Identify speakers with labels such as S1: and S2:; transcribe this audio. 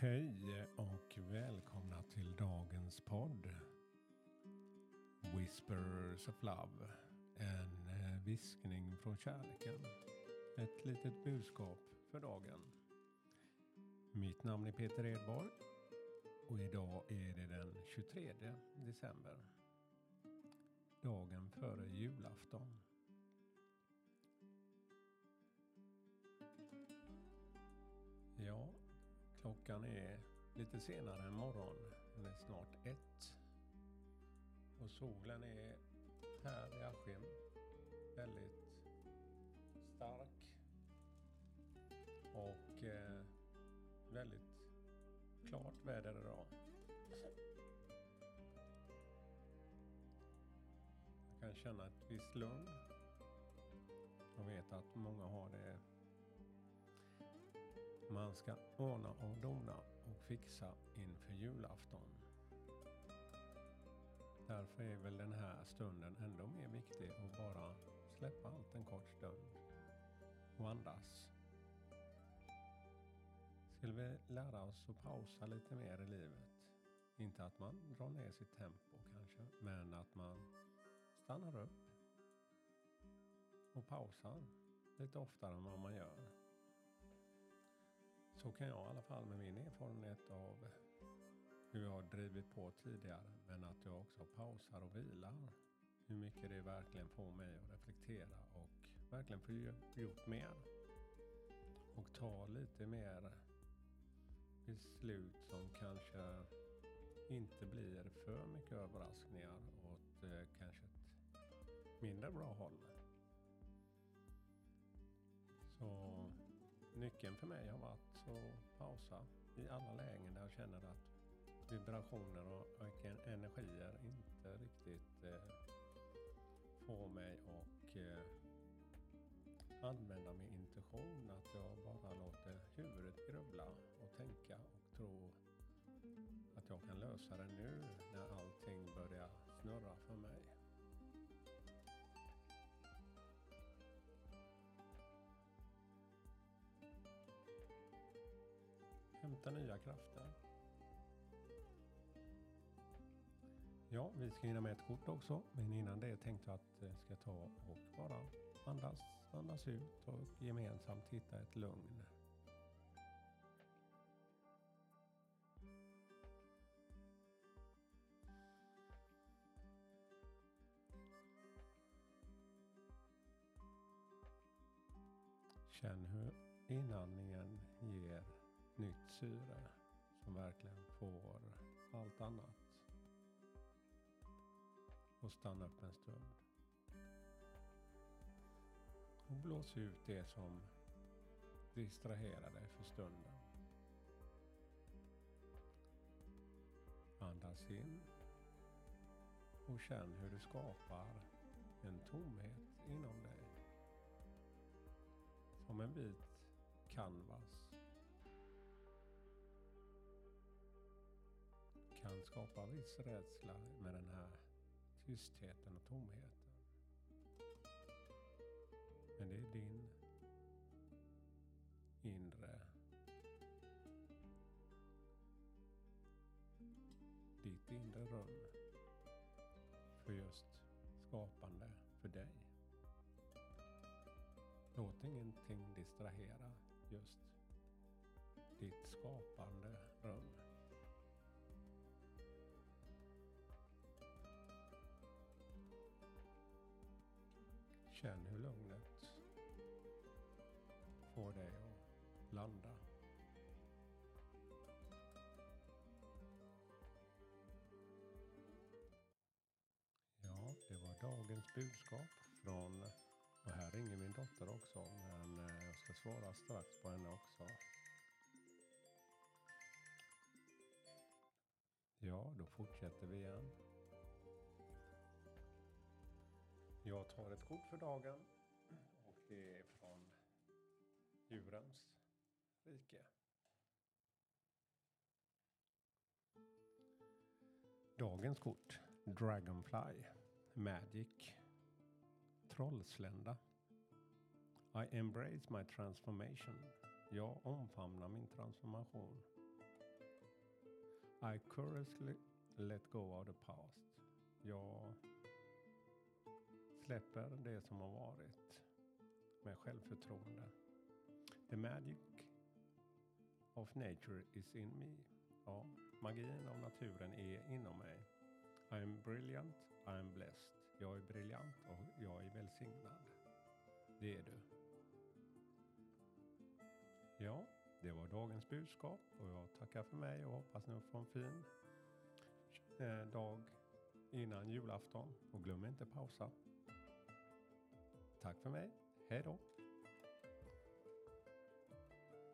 S1: Hej och välkomna till dagens podd. Whispers of Love. En eh, viskning från kärleken. Ett litet budskap för dagen. Mitt namn är Peter Edborg och idag är det den 23 december. Dagen före julafton. Klockan är lite senare än morgon. Den är snart ett. Och solen är här i Askim väldigt stark. Och eh, väldigt klart väder idag. Jag kan känna ett visst lugn. Jag vet att många har det. Man ska ordna och dona och fixa inför julafton. Därför är väl den här stunden ändå mer viktig att bara släppa allt en kort stund och andas. Skulle vi lära oss att pausa lite mer i livet? Inte att man drar ner sitt tempo kanske, men att man stannar upp och pausar lite oftare än vad man gör. Så kan jag i alla fall med min erfarenhet av hur jag har drivit på tidigare, men att jag också pausar och vilar. Hur mycket det verkligen får mig att reflektera och verkligen få gjort mer. Och ta lite mer beslut som kanske inte blir för mycket överraskningar åt eh, kanske ett mindre bra håll. Nyckeln för mig har varit att pausa i alla lägen där jag känner att vibrationer och, energier inte riktigt eh, får mig att eh, använda min intuition. Att jag bara låter huvudet grubbla och tänka och tro att jag kan lösa det nu när allting Hämta nya krafter. Ja, vi ska hinna med ett kort också, men innan det tänkte jag att eh, jag ska ta och bara andas, andas ut och gemensamt hitta ett lugn. Känn hur inandningen ger nytt syre som verkligen får allt annat och stanna upp en stund. Och blås ut det som distraherar dig för stunden. Andas in och känn hur du skapar en tomhet inom dig. Som en bit Kan skapa viss rädsla med den här tystheten och tomheten. Men det är din inre ditt inre rum för just skapande för dig. Låt ingenting distrahera just ditt skapande Känn hur lugnet får dig att landa. Ja, det var dagens budskap från, och här ringer min dotter också, men eh, jag ska svara strax på henne också. Ja, då fortsätter vi igen. Jag tar ett kort för dagen och det är från djurens rike. Dagens kort Dragonfly Magic Trollslända I embrace my transformation. Jag omfamnar min transformation. I courageously let go of the past. Jag släpper det som har varit med självförtroende. The magic of nature is in me. Ja, magin av naturen är inom mig. I am brilliant, I am blessed. Jag är briljant och jag är välsignad. Det är du. Ja, det var dagens budskap och jag tackar för mig och hoppas ni får en fin eh, dag innan julafton och glöm inte pausa. Tack för mig. Hej då!